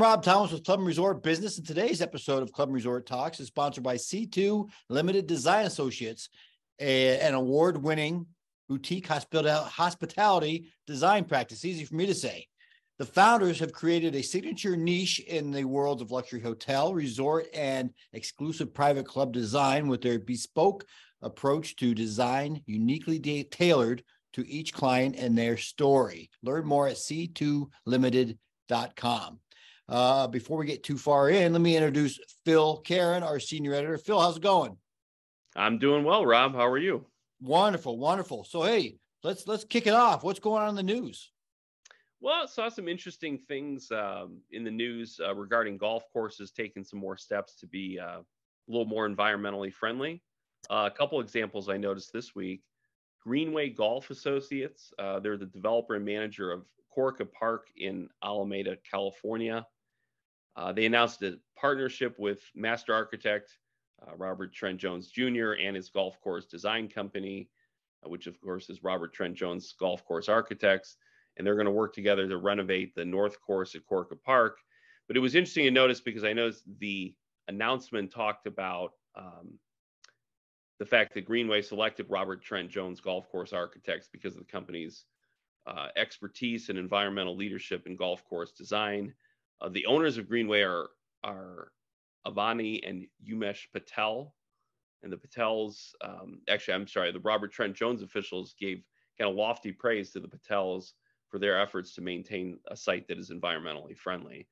I'm Rob Thomas with Club and Resort Business, and today's episode of Club and Resort Talks is sponsored by C2 Limited Design Associates, a, an award-winning boutique hospitality design practice. Easy for me to say. The founders have created a signature niche in the world of luxury hotel, resort, and exclusive private club design with their bespoke approach to design uniquely tailored to each client and their story. Learn more at c2limited.com. Uh, before we get too far in, let me introduce Phil Keren, our senior editor. Phil, how's it going? I'm doing well, Rob. How are you? Wonderful, wonderful. So hey, let's let's kick it off. What's going on in the news? Well, I saw some interesting things um, in the news uh, regarding golf courses taking some more steps to be uh, a little more environmentally friendly. Uh, a couple examples I noticed this week. Greenway Golf Associates, uh, they're the developer and manager of Corica Park in Alameda, California. Uh, they announced a partnership with master architect uh, Robert Trent Jones Jr. and his golf course design company, uh, which of course is Robert Trent Jones Golf Course Architects. And they're going to work together to renovate the north course at Corica Park. But it was interesting to notice because I noticed the announcement talked about um, the fact that Greenway selected Robert Trent Jones Golf Course Architects because of the company's uh, expertise and environmental leadership in golf course design uh, the owners of Greenway are are Avani and Umesh Patel, and the Patels. Um, actually, I'm sorry, the Robert Trent Jones officials gave kind of lofty praise to the Patels for their efforts to maintain a site that is environmentally friendly.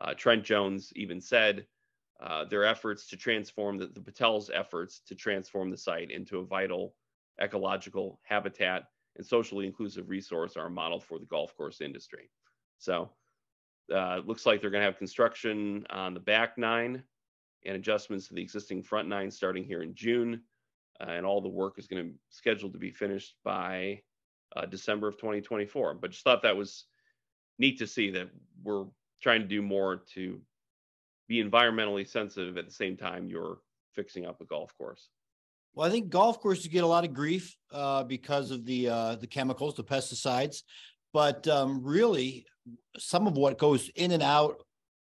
Uh, Trent Jones even said uh, their efforts to transform the, the Patels' efforts to transform the site into a vital ecological habitat and socially inclusive resource are a model for the golf course industry. So uh, looks like they're going to have construction on the back nine and adjustments to the existing front nine starting here in June. Uh, and all the work is going to be scheduled to be finished by uh, December of 2024. But just thought that was neat to see that we're trying to do more to be environmentally sensitive at the same time you're fixing up a golf course. Well, I think golf courses get a lot of grief uh, because of the uh, the chemicals, the pesticides, but um, really, some of what goes in and out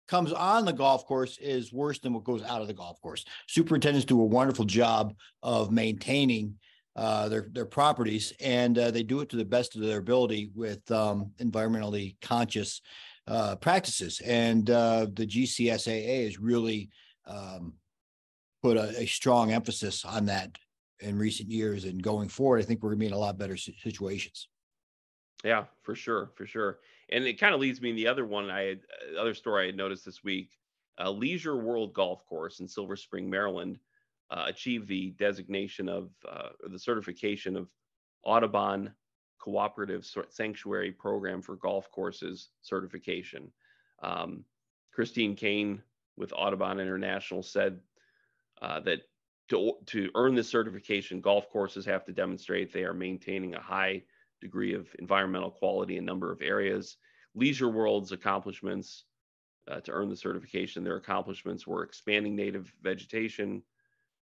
comes on the golf course is worse than what goes out of the golf course. Superintendents do a wonderful job of maintaining uh, their their properties, and uh, they do it to the best of their ability with um, environmentally conscious uh, practices. And uh, the GCSAA has really um, put a, a, strong emphasis on that in recent years. And going forward, I think we're going to be in a lot better situations. Yeah, for sure, for sure. And it kind of leads me in the other one I had uh, other story I had noticed this week. Uh, Leisure World Golf Course in Silver Spring, Maryland, uh, achieved the designation of uh, the certification of Audubon Cooperative Sanctuary Program for Golf Courses certification. Um, Christine Kane with Audubon International said uh, that to, to earn this certification, golf courses have to demonstrate they are maintaining a high degree of environmental quality in a number of areas. Leisure World's accomplishments uh, to earn the certification, their accomplishments were expanding native vegetation,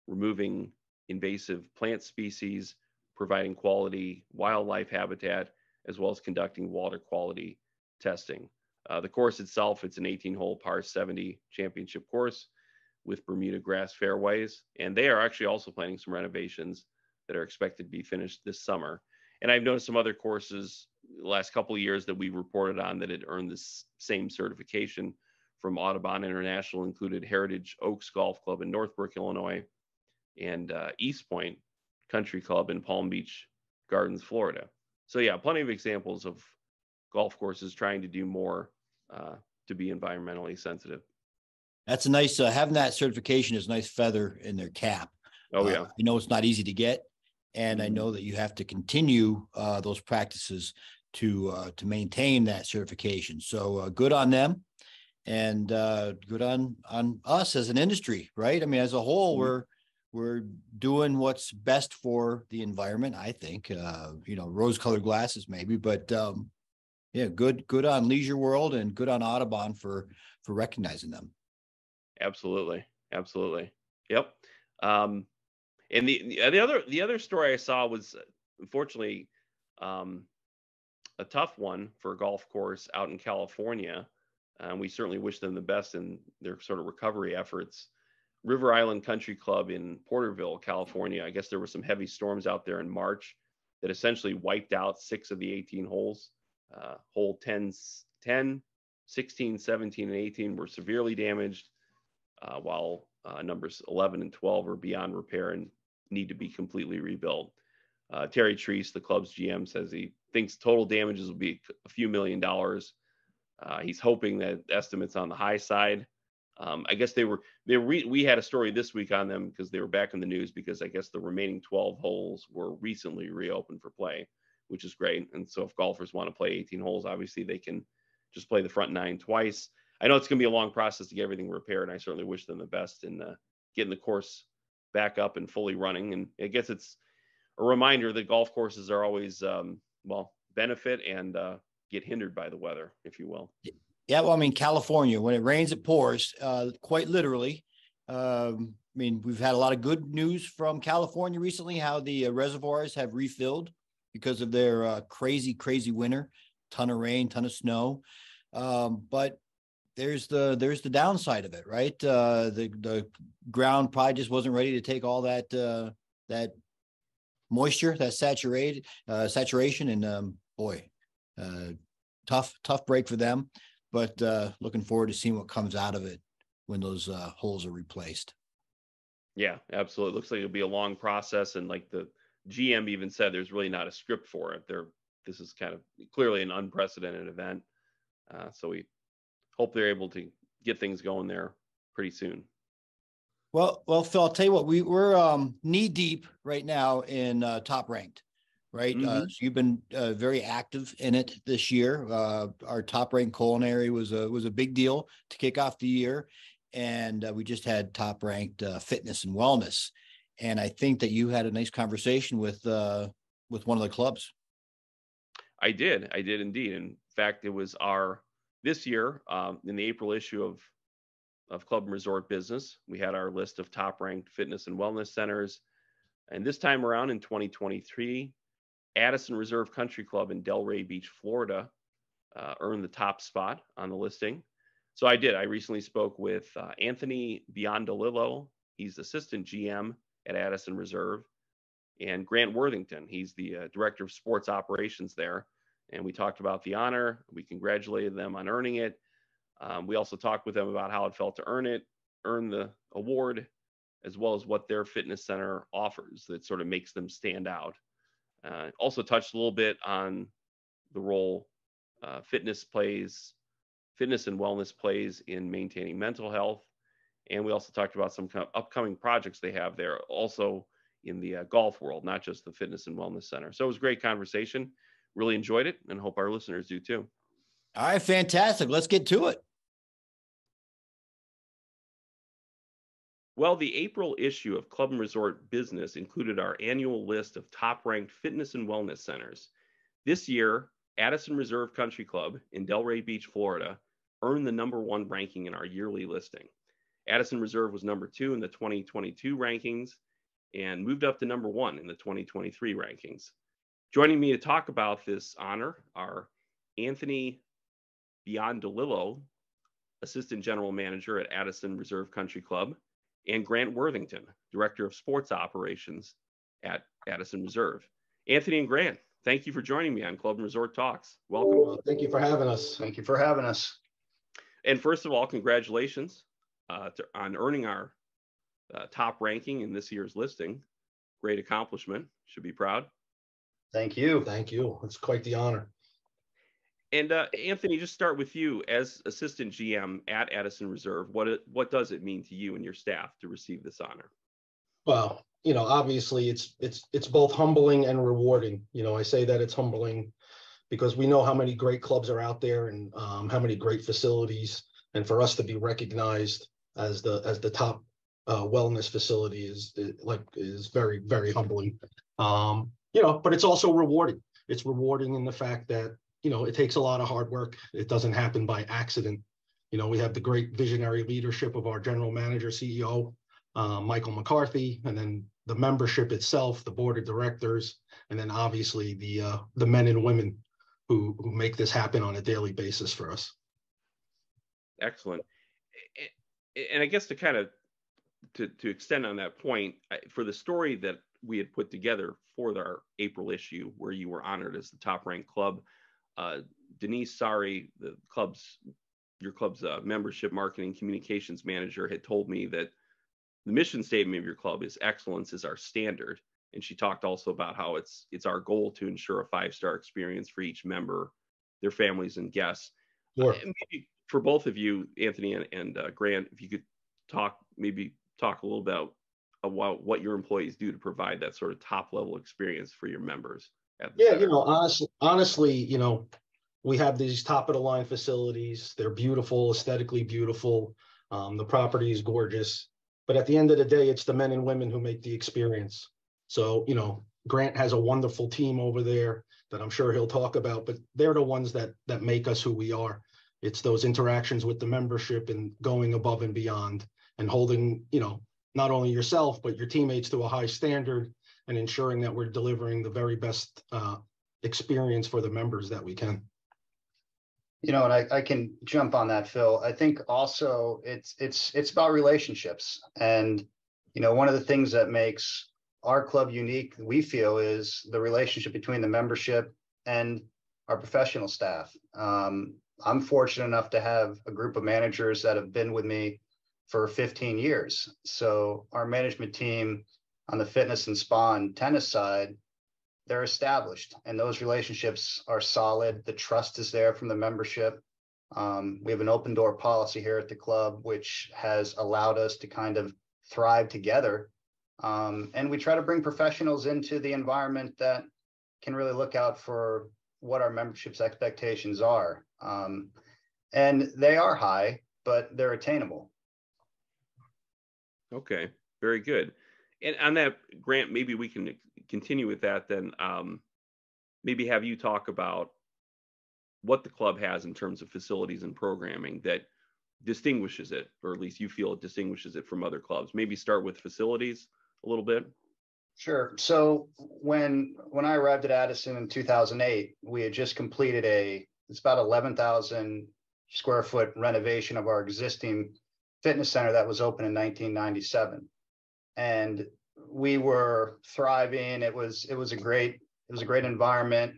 removing invasive plant species, providing quality wildlife habitat, as well as conducting water quality testing. Uh, the course itself, it's an 18-hole par 70 championship course with Bermuda grass fairways, and they are actually also planning some renovations that are expected to be finished this summer. And I've noticed some other courses the last couple of years that we reported on that had earned this same certification from Audubon International included Heritage Oaks Golf Club in Northbrook, Illinois, and uh, Eastpointe Country Club in Palm Beach Gardens, Florida. So yeah, plenty of examples of golf courses trying to do more uh, to be environmentally sensitive. That's a nice uh, having that certification is a nice feather in their cap. Oh yeah, uh, you know it's not easy to get, and I mm-hmm. know that you have to continue uh, those practices to uh, to maintain that certification. So uh, good on them, and uh, good on on us as an industry, right? I mean, as a whole, mm-hmm. we're we're doing what's best for the environment. I think, uh, you know, rose-colored glasses maybe, but um, yeah, good good on Leisure World and good on Audubon for for recognizing them. Absolutely, absolutely. Yep. Um, and the the other the other story I saw was unfortunately um, a tough one for a golf course out in California. Um, we certainly wish them the best in their sort of recovery efforts. River Island Country Club in Porterville, California. I guess there were some heavy storms out there in March that essentially wiped out six of the 18 holes. Uh, hole 10, 10, 16, 17, and 18 were severely damaged, uh, while uh, numbers 11 and 12 are beyond repair and need to be completely rebuilt. Uh, Terry Treese, the club's GM, says he thinks total damages will be a few million dollars. Uh, he's hoping that estimates on the high side. Um, I guess they were they re- we had a story this week on them because they were back in the news because I guess the remaining 12 holes were recently reopened for play, which is great. And so if golfers want to play 18 holes, obviously they can just play the front nine twice. I know it's going to be a long process to get everything repaired. And I certainly wish them the best in uh, getting the course back up and fully running. And I guess it's a reminder that golf courses are always, um, well, benefit and uh, get hindered by the weather, if you will. Yeah, well, I mean, California, when it rains, it pours, uh, quite literally. Um, I mean, we've had a lot of good news from California recently, how the uh, reservoirs have refilled because of their uh, crazy, crazy winter, ton of rain, ton of snow. Um, but there's the there's the downside of it, right? Uh, the the ground probably just wasn't ready to take all that uh, that moisture, that saturated uh, saturation, and um, boy, uh, tough tough break for them. But uh, looking forward to seeing what comes out of it when those uh, holes are replaced. Yeah, absolutely. Looks like it'll be a long process, and like the GM even said, there's really not a script for it. There, this is kind of clearly an unprecedented event. Uh, so we hope they're able to get things going there pretty soon. Well, well, Phil, I'll tell you what, we, we're um, knee deep right now in uh, top ranked, right? Uh, mm-hmm. Uh, so you've been uh, very active in it this year. Uh, our top ranked culinary was a was a big deal to kick off the year, and uh, we just had top ranked fitness and wellness. And I think that you had a nice conversation with with one of the clubs. I did, I did indeed. In fact, it was our this year um, in the April issue of of Club and Resort Business. We had our list of top ranked fitness and wellness centers. And this time around in 2023, Addison Reserve Country Club in Delray Beach, Florida, uh, earned the top spot on the listing. So I did. I recently spoke with uh, Anthony Biondolillo. He's assistant GM at Addison Reserve, and Grant Worthington. He's the uh, director of sports operations there. And we talked about the honor. We congratulated them on earning it. Um, we also talked with them about how it felt to earn it, earn the award, as well as what their fitness center offers that sort of makes them stand out. Uh, also touched a little bit on the role uh, fitness plays, fitness and wellness plays in maintaining mental health. And we also talked about some kind of upcoming projects they have there, also in the uh, golf world, not just the fitness and wellness center. So it was a great conversation. Really enjoyed it and hope our listeners do too. All right, fantastic. Let's get to it. Well, the April issue of Club and Resort Business included our annual list of top ranked fitness and wellness centers. This year, Addison Reserve Country Club in Delray Beach, Florida, earned the number one ranking in our yearly listing. Addison Reserve was number two in the 2022 rankings and moved up to number one in the 2023 rankings. Joining me to talk about this honor are Anthony Biondolillo, Assistant General Manager at Addison Reserve Country Club, and Grant Worthington, Director of Sports Operations at Addison Reserve. Anthony and Grant, thank you for joining me on Club and Resort Talks. Welcome. Well, thank you for having us. Thank you for having us. And first of all, congratulations uh, to, on earning our uh, top ranking in this year's listing. Great accomplishment. Should be proud. Thank you. Thank you. It's quite the honor. And uh, Anthony, just start with you as assistant GM at Addison Reserve. What it, what does it mean to you and your staff to receive this honor? Well, you know, obviously it's it's it's both humbling and rewarding. You know, I say that it's humbling because we know how many great clubs are out there and um, how many great facilities, and for us to be recognized as the as the top uh, wellness facility is, is, like is very very humbling. Um, you know, but it's also rewarding. It's rewarding in the fact that you know, it takes a lot of hard work. It doesn't happen by accident. You know, we have the great visionary leadership of our general manager, CEO, uh, Michael McCarthy, and then the membership itself, the board of directors, and then obviously the uh, the men and women who who make this happen on a daily basis for us. Excellent. And I guess to kind of to, to extend on that point, for the story that we had put together for our April issue, where you were honored as the top ranked club, uh, Denise Sari, the club's your club's uh, membership marketing communications manager, had told me that the mission statement of your club is excellence is our standard. And she talked also about how it's it's our goal to ensure a five star experience for each member, their families and guests. Sure. Uh, maybe for both of you, Anthony and, and uh, Grant, if you could talk maybe talk a little about about what your employees do to provide that sort of top level experience for your members. yeah, center. you know, honestly, honestly, you know, we have these top of the line facilities. They're beautiful, aesthetically beautiful. Um, the property is gorgeous, but at the end of the day, it's the men and women who make the experience. So, you know, Grant has a wonderful team over there that I'm sure he'll talk about, but they're the ones that that make us who we are. It's those interactions with the membership and going above and beyond and holding, you know, not only yourself but your teammates to a high standard and ensuring that we're delivering the very best uh, experience for the members that we can. You know, and I, I can jump on that, Phil. I think also it's it's it's about relationships, and you know, one of the things that makes our club unique, we feel, is the relationship between the membership and our professional staff. Um, I'm fortunate enough to have a group of managers that have been with me for 15 years. So our management team on the fitness and spa and tennis side, they're established and those relationships are solid. The trust is there from the membership. Um, we have an open door policy here at the club, which has allowed us to kind of thrive together. Um, and we try to bring professionals into the environment that can really look out for what our membership's expectations are. Um, and they are high, but they're attainable. Okay, very good. And on that, Grant, maybe we can continue with that then. Um, maybe have you talk about what the club has in terms of facilities and programming that distinguishes it, or at least you feel it distinguishes it from other clubs. Maybe start with facilities a little bit. Sure. So when when I arrived at Addison in 2008, we had just completed a it's about 11,000 square foot renovation of our existing fitness center that was open in 1997 and we were thriving. It was it was a great it was a great environment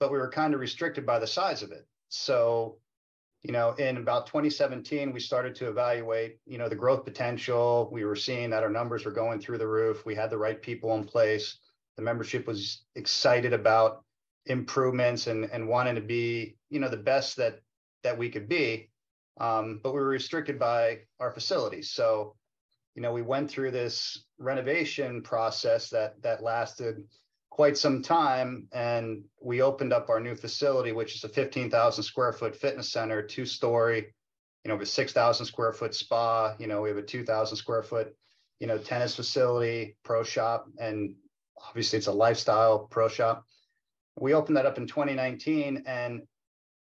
but we were kind of restricted by the size of it. So you know in about 2017 we started to evaluate you know the growth potential. We were seeing that our numbers were going through the roof. We had the right people in place. The membership was excited about improvements and and wanting to be you know the best that that we could be um, but we were restricted by our facilities. So, you know, we went through this renovation process that that lasted quite some time, and we opened up our new facility, which is a 15,000 square foot fitness center, two story. You know, with 6,000 square foot spa. You know, we have a 2,000 square foot, you know, tennis facility, pro shop, and obviously it's a lifestyle pro shop. We opened that up in 2019, and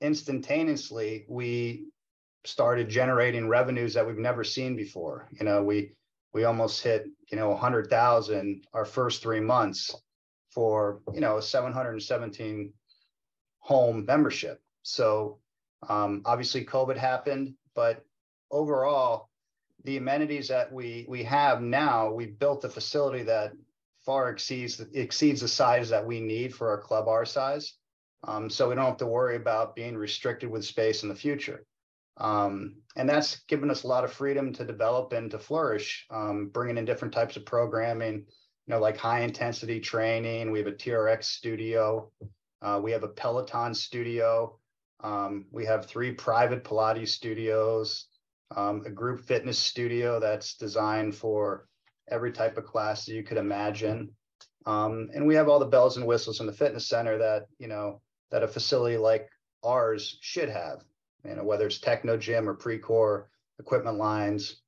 instantaneously we started generating revenues that we've never seen before. You know, we we almost hit you know 100,000 our first three months for you know a 717 home membership. So um, obviously COVID happened, but overall, the amenities that we we have now, we've built a facility that far exceeds exceeds the size that we need for our club our size. Um, so we don't have to worry about being restricted with space in the future. Um, and that's given us a lot of freedom to develop and to flourish, um, bringing in different types of programming, you know, like high intensity training. We have a TRX studio. Uh, we have a Peloton studio. Um, we have three private Pilates studios, um, a group fitness studio that's designed for every type of class that you could imagine. Um, and we have all the bells and whistles in the fitness center that, you know, that a facility like ours should have you know, whether it's Technogym or Precor equipment lines.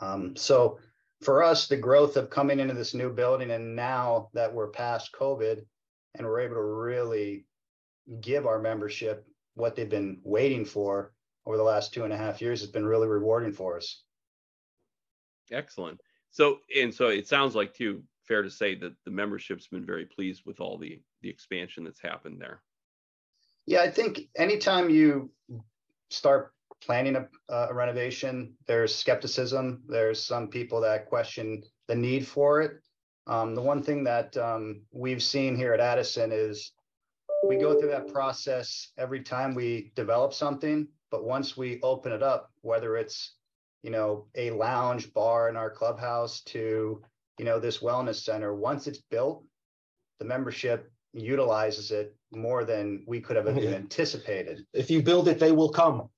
Um, so for us, the growth of coming into this new building and now that we're past COVID and we're able to really give our membership what they've been waiting for over the last two and a half years has been really rewarding for us. Excellent. So, and so it sounds like too fair to say that the membership's been very pleased with all the the expansion that's happened there. Yeah, I think anytime you start planning a, a renovation. There's skepticism. There's some people that question the need for it. Um, the one thing that um, we've seen here at Addison is we go through that process every time we develop something, but once we open it up, whether it's you know a lounge bar in our clubhouse to you know this wellness center, once it's built, the membership utilizes it more than we could have Yeah. anticipated. If you build it, they will come.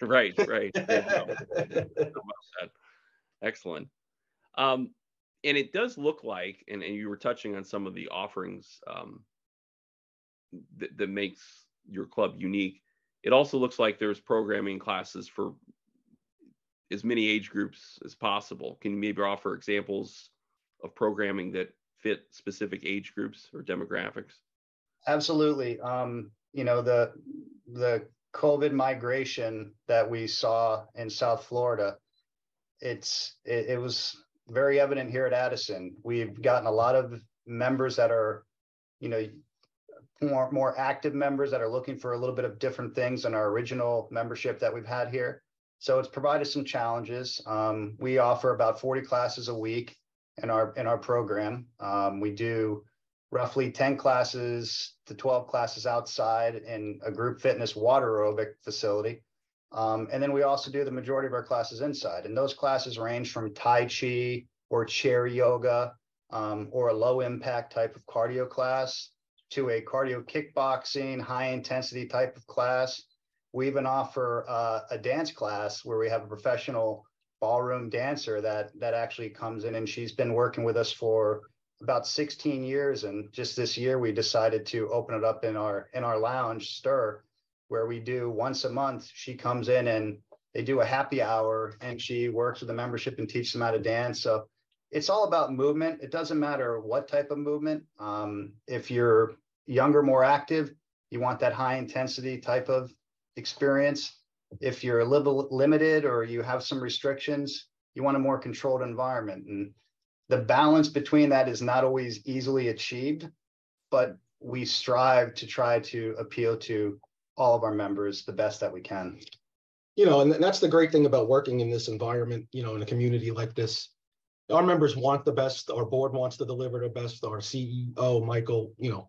Right, right. Yeah, no, well said. Excellent. Um, and it does look like, and, and you were touching on some of the offerings um, that, that makes your club unique. It also looks like there's programming classes for as many age groups as possible. Can you maybe offer examples of programming that fit specific age groups or demographics? Absolutely. Um, you know, the the COVID migration that we saw in South Florida, it's it, it was very evident here at Addison. We've gotten a lot of members that are, you know, more more active members that are looking for a little bit of different things than our original membership that we've had here. So it's provided some challenges. Um, we offer about 40 classes a week in our in our program. Um, we do roughly 10 classes to 12 classes outside in a group fitness water aerobic facility. Um, and then we also do the majority of our classes inside. And those classes range from Tai Chi or chair yoga um, or a low impact type of cardio class to a cardio kickboxing, high intensity type of class. We even offer uh, a dance class where we have a professional ballroom dancer that that actually comes in and she's been working with us for about 16 years. And just this year we decided to open it up in our in our lounge stir where we do once a month she comes in and they do a happy hour and she works with the membership and teaches them how to dance. So it's all about movement. It doesn't matter what type of movement. Um, if you're younger more active you want that high intensity type of experience if you're a little limited or you have some restrictions you want a more controlled environment and the balance between that is not always easily achieved, but we strive to try to appeal to all of our members the best that we can. You know, and that's the great thing about working in this environment, you know, in a community like this. Our members want the best, our board wants to deliver the best, our CEO, Michael, you know,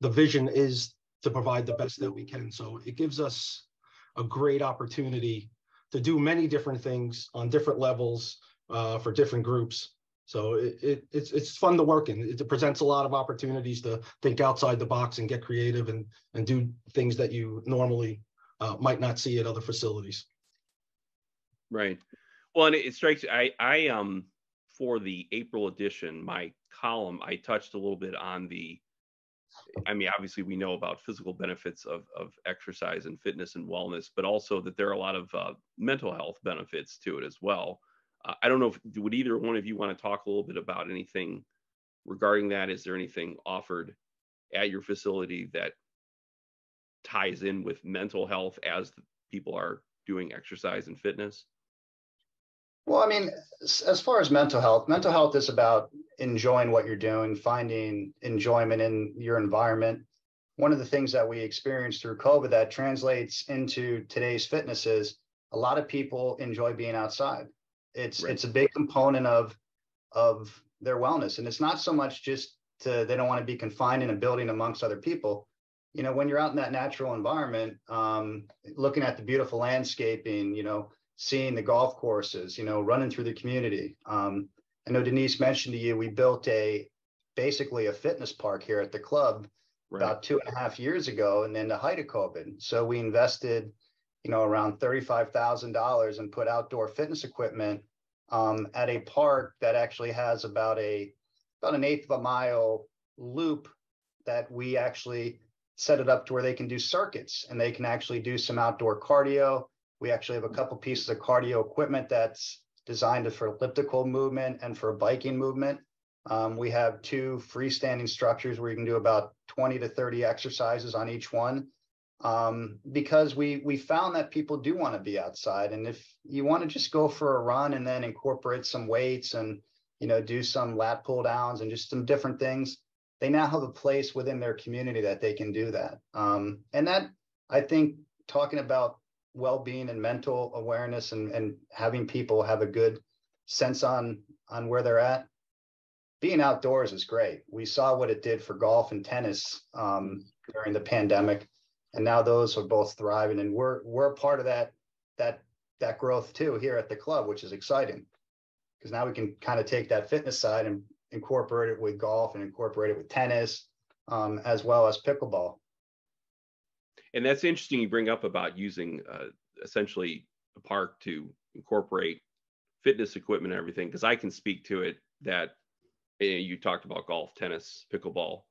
the vision is to provide the best that we can. So it gives us a great opportunity to do many different things on different levels uh, for different groups. So it, it, it's it's fun to work in. It presents a lot of opportunities to think outside the box and get creative and and do things that you normally uh, might not see at other facilities. Right. Well, and it, strikes I I um for the April edition, my column, I touched a little bit on the I mean, obviously we know about physical benefits of of exercise and fitness and wellness, but also that there are a lot of uh, mental health benefits to it as well. Uh, I don't know if would either one of you want to talk a little bit about anything regarding that. Is there anything offered at your facility that ties in with mental health as people are doing exercise and fitness? Well, I mean, as far as mental health, mental health is about enjoying what you're doing, finding enjoyment in your environment. One of the things that we experienced through COVID that translates into today's fitness is a lot of people enjoy being outside. It's Right. it's a big component of of their wellness, and it's not so much just to they don't want to be confined in a building amongst other people. You know, when you're out in that natural environment, um, looking at the beautiful landscaping, you know, seeing the golf courses, you know, running through the community. Um, I know Denise mentioned to you, we built a basically a fitness park here at the club Right. about two and a half years ago, and then the height of COVID. So we invested, you know, around thirty-five thousand dollars and put outdoor fitness equipment um, at a park that actually has about a about an eighth of a mile loop that we actually set it up to where they can do circuits and they can actually do some outdoor cardio. We actually have a couple pieces of cardio equipment that's designed for elliptical movement and for biking movement. Um, we have two freestanding structures where you can do about 20 to 30 exercises on each one. Um, because we we found that people do want to be outside. And if you want to just go for a run and then incorporate some weights and you know do some lat pull downs and just some different things, they now have a place within their community that they can do that. Um, and that I think talking about well-being and mental awareness and, and having people have a good sense on on where they're at. Being outdoors is great. We saw what it did for golf and tennis um, during the pandemic and now those are both thriving and we're we're part of that that that growth too here at the club which is exciting because now we can kind of take that fitness side and incorporate it with golf and incorporate it with tennis um, as well as pickleball and that's interesting you bring up about using uh, essentially a park to incorporate fitness equipment and everything because i can speak to it that eh, you talked about golf tennis pickleball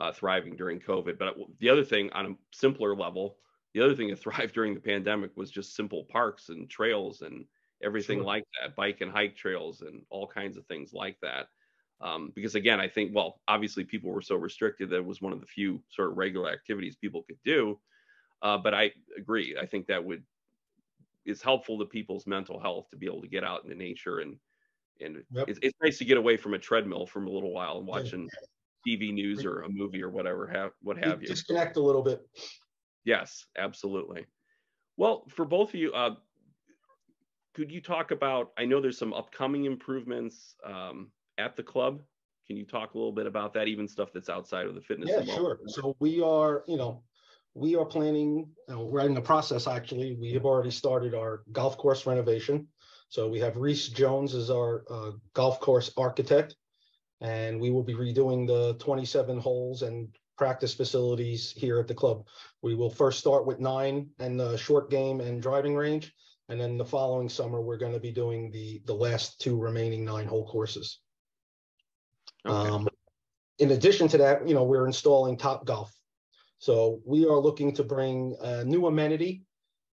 uh, thriving during covid but the other thing on a simpler level the other thing that thrived during the pandemic was just simple parks and trails and everything sure. like that bike and hike trails and all kinds of things like that um, because again i think well obviously people were so restricted that it was one of the few sort of regular activities people could do uh, but I agree. I think that would is helpful to people's mental health to be able to get out into nature and and yep. it's, it's nice to get away from a treadmill for a little while and watching yeah. TV news or a movie or whatever have what have you. Disconnect a little bit. Yes, absolutely. Well, for both of you, uh, could you talk about? I know there's some upcoming improvements um, at the club. Can you talk a little bit about that, even stuff that's outside of the fitness? Yeah, sure. So we are, you know, we are planning, uh, we're in the process actually. We have already started our golf course renovation. So we have Rees Jones as our uh, golf course architect, and we will be redoing the 27 holes and practice facilities here at the club. We will first start with nine and the short game and driving range, and then the following summer we're going to be doing the the last two remaining nine hole courses. Okay. Um, in addition to that, you know, we're installing Topgolf so we are looking to bring a new amenity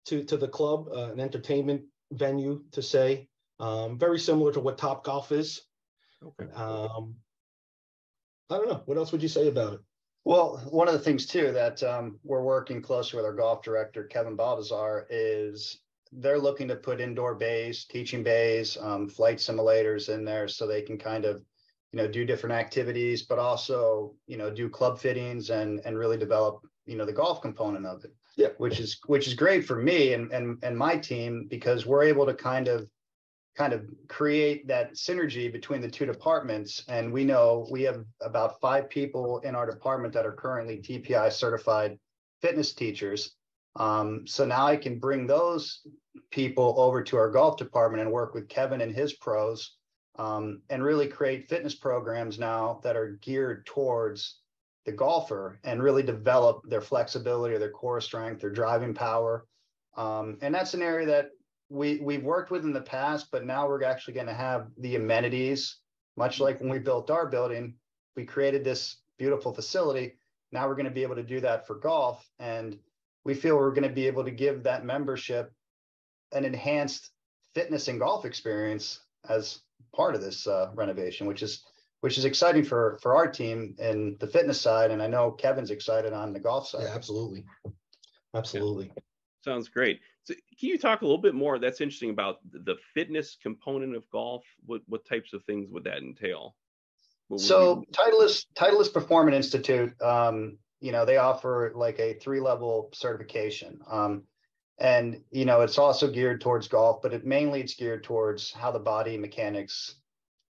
to, to the club, uh, an entertainment venue to say, um, very similar to what Topgolf is. Okay. Um, I don't know. What else would you say about it? Well, one of the things too that um, we're working closely with our golf director, Kevin Baltazar, is they're looking to put indoor bays, teaching bays, um, flight simulators in there so they can kind of you know do different activities but also you know do club fittings and and really develop you know the golf component of it. Yeah. Which is which is great for me and and and my team because we're able to kind of kind of create that synergy between the two departments. And we know we have about five people in our department that are currently tpi certified fitness teachers. Um, so now i can bring those people over to our golf department and work with kevin and his pros um, and really create fitness programs now that are geared towards the golfer and really develop their flexibility or their core strength, their driving power. Um, and that's an area that we we've worked with in the past, but now we're actually going to have the amenities, much like when we built our building, we created this beautiful facility. Now we're going to be able to do that for golf. And we feel we're going to be able to give that membership an enhanced fitness and golf experience as part of this uh, renovation, which is which is exciting for for our team and the fitness side. And I know Kevin's excited on the golf side. Yeah, absolutely, absolutely. Yeah. Sounds great. So can you talk a little bit more? That's interesting about the fitness component of golf. What what types of things would that entail? so Titleist Titleist Performance Institute, um, you know, they offer like a three level certification. Um, and you know it's also geared towards golf but it mainly it's geared towards how the body mechanics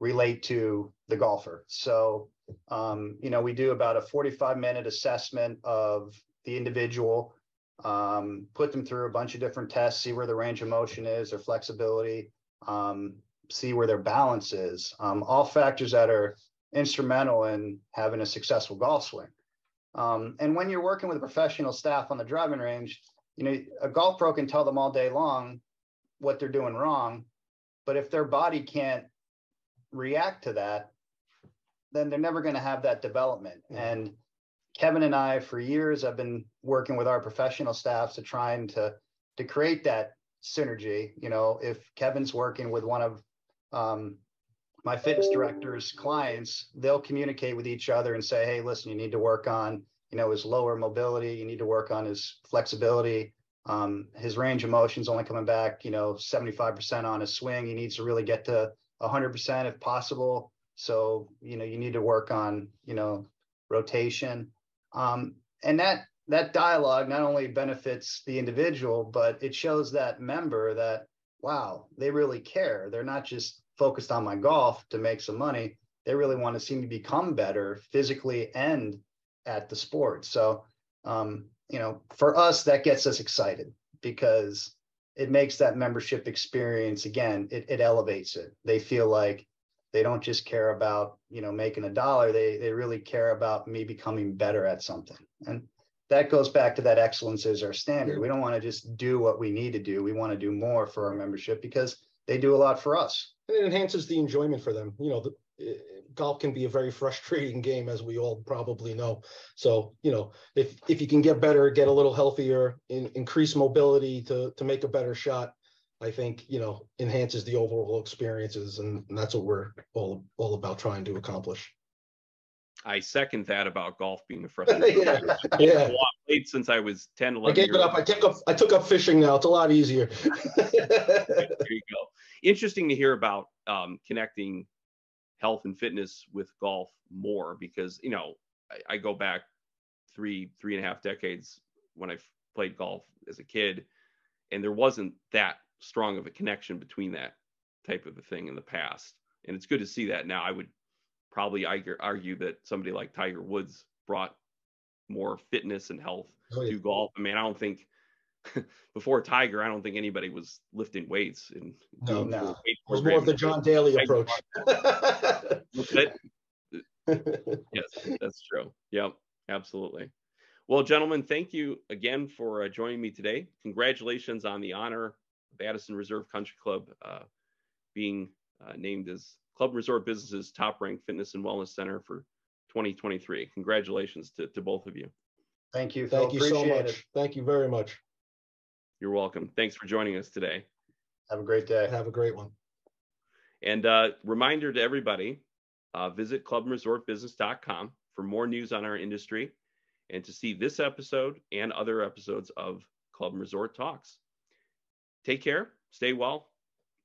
relate to the golfer. So um, you know we do about a 45 minute assessment of the individual um, put them through a bunch of different tests see where the range of motion is their flexibility um, see where their balance is um, all factors that are instrumental in having a successful golf swing. Um, and when you're working with a professional staff on the driving range you know, a golf pro can tell them all day long what they're doing wrong, but if their body can't react to that, then they're never going to have that development. Mm-hmm. And Kevin and I, for years, have been working with our professional staffs to trying to to create that synergy. You know, if Kevin's working with one of um, my fitness director's clients, they'll communicate with each other and say, "Hey, listen, you need to work on you know, his lower mobility. You need to work on his flexibility. Um, his range of motion is only coming back, you know, 75% on his swing. He needs to really get to 100% if possible. So, you know, you need to work on, you know, rotation. Um, and that that dialogue not only benefits the individual, but it shows that member that, wow, they really care. They're not just focused on my golf to make some money. They really want to see me become better physically and at the sport. So, um, you know, for us, that gets us excited because it makes that membership experience again, it, it elevates it. They feel like they don't just care about, you know, making a dollar. They they really care about me becoming better at something. And that goes back to that excellence is our standard. We don't want to just do what we need to do. We want to do more for our membership because they do a lot for us. And it enhances the enjoyment for them. You know, the, golf can be a very frustrating game, as we all probably know. So, you know, if if you can get better, get a little healthier, in, increase mobility to to make a better shot, I think you know enhances the overall experiences, and, and that's what we're all all about trying to accomplish. I second that about golf being a frustrating. yeah, yeah. Played since I was 10, 11 I gave it up. I took up. I took up fishing now. It's a lot easier. there you go. Interesting to hear about um, connecting health and fitness with golf more because you know I, I, go back three three and a half decades when I played golf as a kid, and there wasn't that strong of a connection between that type of a thing in the past. And it's good to see that now. I would probably argue, argue that somebody like Tiger Woods brought more fitness and health oh, yeah. to golf. I mean, I don't think before Tiger, I don't think anybody was lifting weights. And no, no, it was more of the John Daly approach. yes, that's true. Yep, absolutely. Well, gentlemen, thank you again for uh, joining me today. Congratulations on the honor of Addison Reserve Country Club uh, being uh, named as Club Resort Business's top ranked fitness and wellness center for 2023. Congratulations to, to both of you. Thank you. Phil. Thank you so much. It. Thank you very much. You're welcome. Thanks for joining us today. Have a great day. Have a great one. And uh, reminder to everybody uh, visit clubandresortbusiness.com for more news on our industry and to see this episode and other episodes of Club and Resort Talks. Take care, stay well,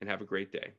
and have a great day.